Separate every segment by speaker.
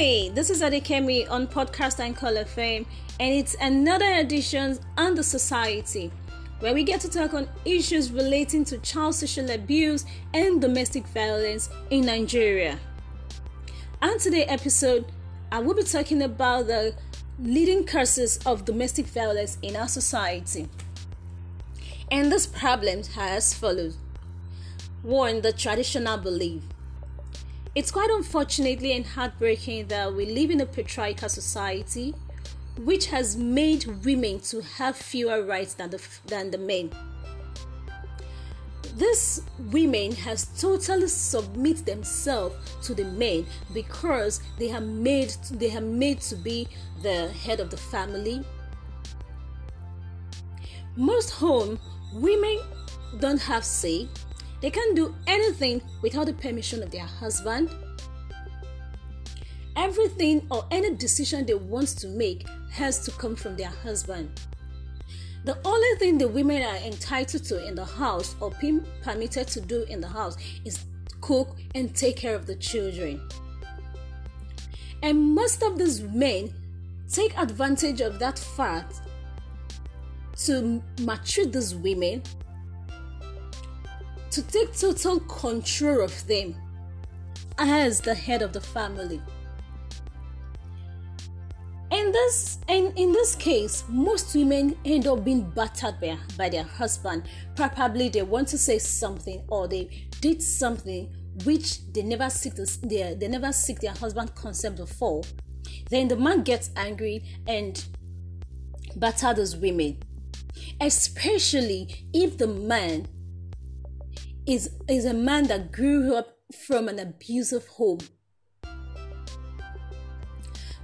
Speaker 1: Hi, this is Adekemi on Podcast and Color Fame, and it's another edition on the society where we get to talk on issues relating to child sexual abuse and domestic violence in Nigeria. On today's episode, I will be talking about the leading causes of domestic violence in our society. And this problem has followed. One, the traditional belief. It's quite unfortunately and heartbreaking that we live in a patriarchal society which has made women to have fewer rights than the, than the men. This women has totally submit themselves to the men because they are made they are made to be the head of the family. Most home women don't have say they can't do anything without the permission of their husband. Everything or any decision they want to make has to come from their husband. The only thing the women are entitled to in the house or being permitted to do in the house is cook and take care of the children. And most of these men take advantage of that fact to maltreat these women to take total control of them as the head of the family. In this and in this case, most women end up being battered by, by their husband. Probably they want to say something or they did something which they never seek this, they, they never seek their husband consent before. Then the man gets angry and batter those women. Especially if the man is, is a man that grew up from an abusive home.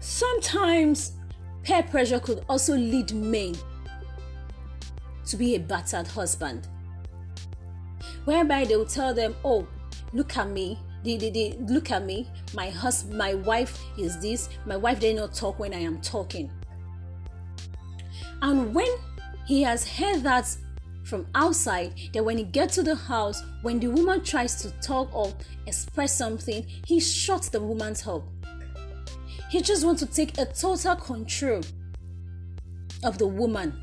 Speaker 1: Sometimes peer pressure could also lead men to be a battered husband, whereby they will tell them, "Oh, look at me, look at me. My husband, my wife is this. My wife did not talk when I am talking." And when he has heard that from outside that when he gets to the house, when the woman tries to talk or express something, he shuts the woman's up. He just wants to take a total control of the woman.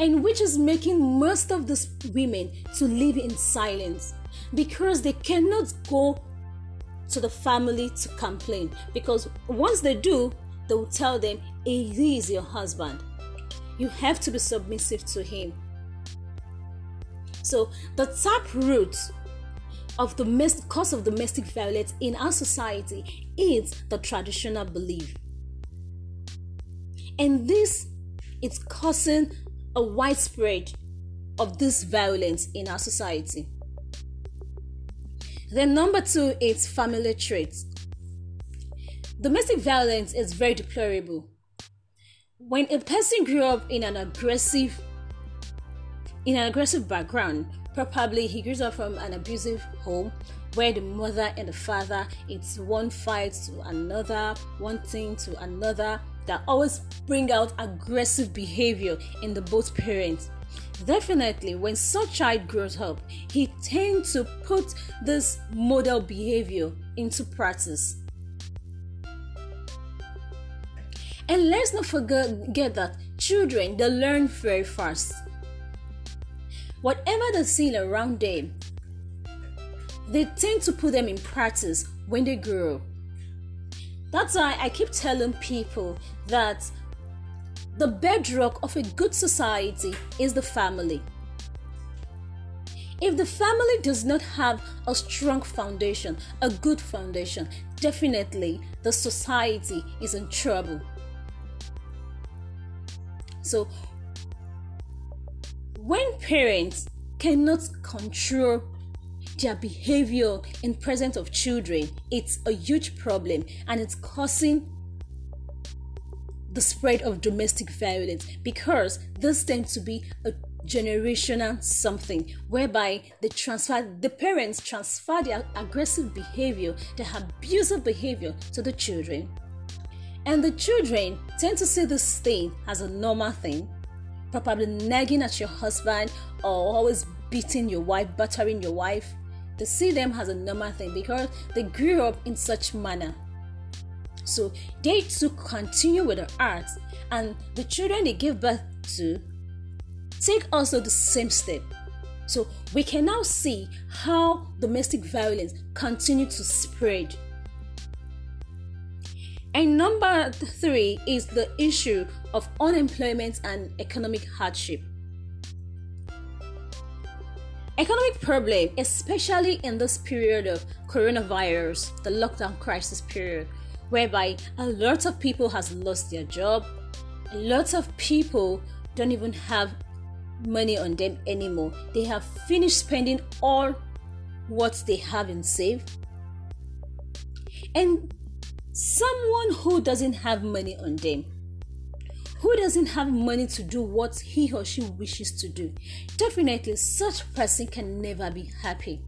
Speaker 1: And which is making most of these women to live in silence because they cannot go to the family to complain because once they do, they will tell them, he is your husband you have to be submissive to him. So, the tap root of the cause of domestic violence in our society is the traditional belief. And this is causing a widespread of this violence in our society. Then, number two is family traits. Domestic violence is very deplorable when a person grew up in an aggressive in an aggressive background probably he grows up from an abusive home where the mother and the father it's one fight to another one thing to another that always bring out aggressive behavior in the both parents. Definitely when such child grows up he tends to put this model behavior into practice And let's not forget that children they learn very fast. Whatever they see around them, they tend to put them in practice when they grow. That's why I keep telling people that the bedrock of a good society is the family. If the family does not have a strong foundation, a good foundation, definitely the society is in trouble. So, when parents cannot control their behavior in presence of children, it's a huge problem and it's causing the spread of domestic violence because this tends to be a generational something whereby they transfer the parents transfer their aggressive behavior their abusive behavior to the children and the children tend to see this thing as a normal thing, probably nagging at your husband or always beating your wife, battering your wife. They see them as a normal thing because they grew up in such manner. So they too continue with the arts, and the children they give birth to take also the same step. So we can now see how domestic violence continue to spread. And number three is the issue of unemployment and economic hardship. Economic problem, especially in this period of coronavirus, the lockdown crisis period, whereby a lot of people has lost their job, a lot of people don't even have money on them anymore. They have finished spending all what they have in save. And someone who doesn't have money on them who doesn't have money to do what he or she wishes to do. Definitely, such person can never be happy.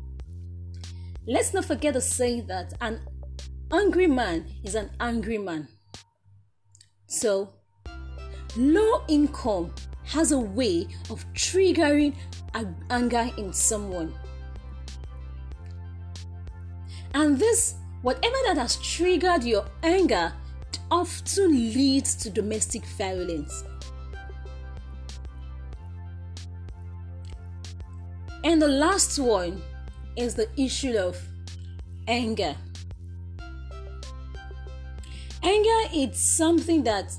Speaker 1: Let's not forget to say that an angry man is an angry man. So, low income has a way of triggering anger in someone. And this, whatever that has triggered your anger, often leads to domestic violence. And the last one is the issue of anger. Anger is something that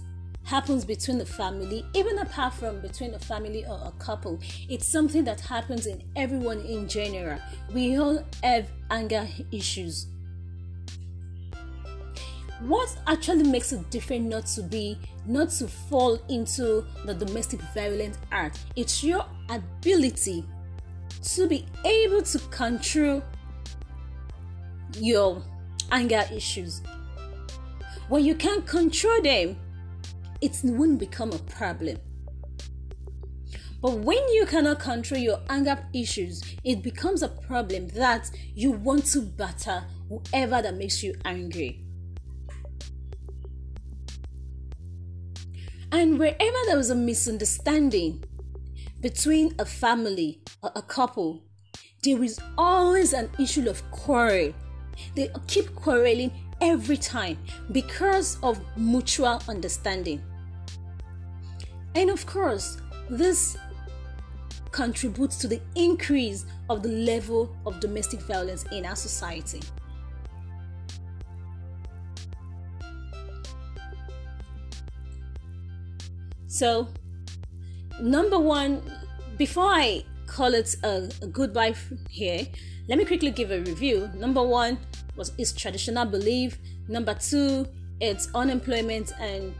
Speaker 1: happens between the family, even apart from between a family or a couple. It's something that happens in everyone in general. We all have anger issues what actually makes it different not to be not to fall into the domestic violent art it's your ability to be able to control your anger issues. When you can't control them it won't become a problem. But when you cannot control your anger issues, it becomes a problem that you want to batter whoever that makes you angry. And wherever there was a misunderstanding between a family or a couple, there is always an issue of quarrel. They keep quarreling every time because of mutual understanding. And of course, this contributes to the increase of the level of domestic violence in our society. So, number one, before I call it a, a goodbye here, let me quickly give a review. Number one was its traditional belief. Number two, it's unemployment and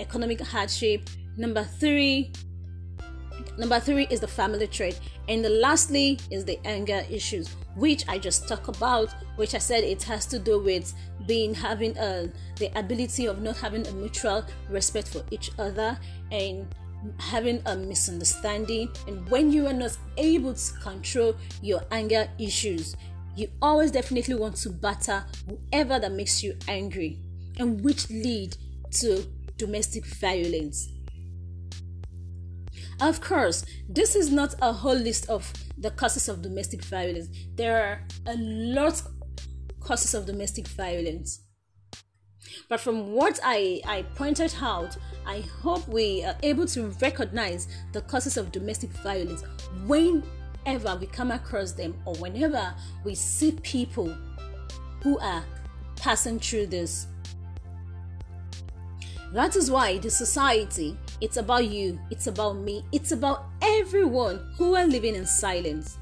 Speaker 1: economic hardship. Number three, number three is the family trait, and the lastly is the anger issues, which I just talked about. Which I said it has to do with being having a the ability of not having a mutual respect for each other and having a misunderstanding and when you are not able to control your anger issues you always definitely want to batter whoever that makes you angry and which lead to domestic violence of course this is not a whole list of the causes of domestic violence there are a lot causes of domestic violence but from what I, I pointed out, I hope we are able to recognize the causes of domestic violence whenever we come across them or whenever we see people who are passing through this. That is why the society, it's about you, it's about me, it's about everyone who are living in silence.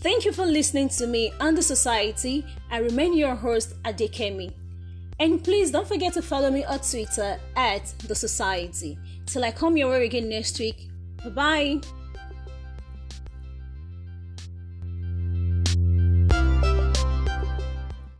Speaker 1: Thank you for listening to me and the society. I remain your host, Adekemi. And please don't forget to follow me on Twitter at the society. Till I come your way again next week. Bye bye.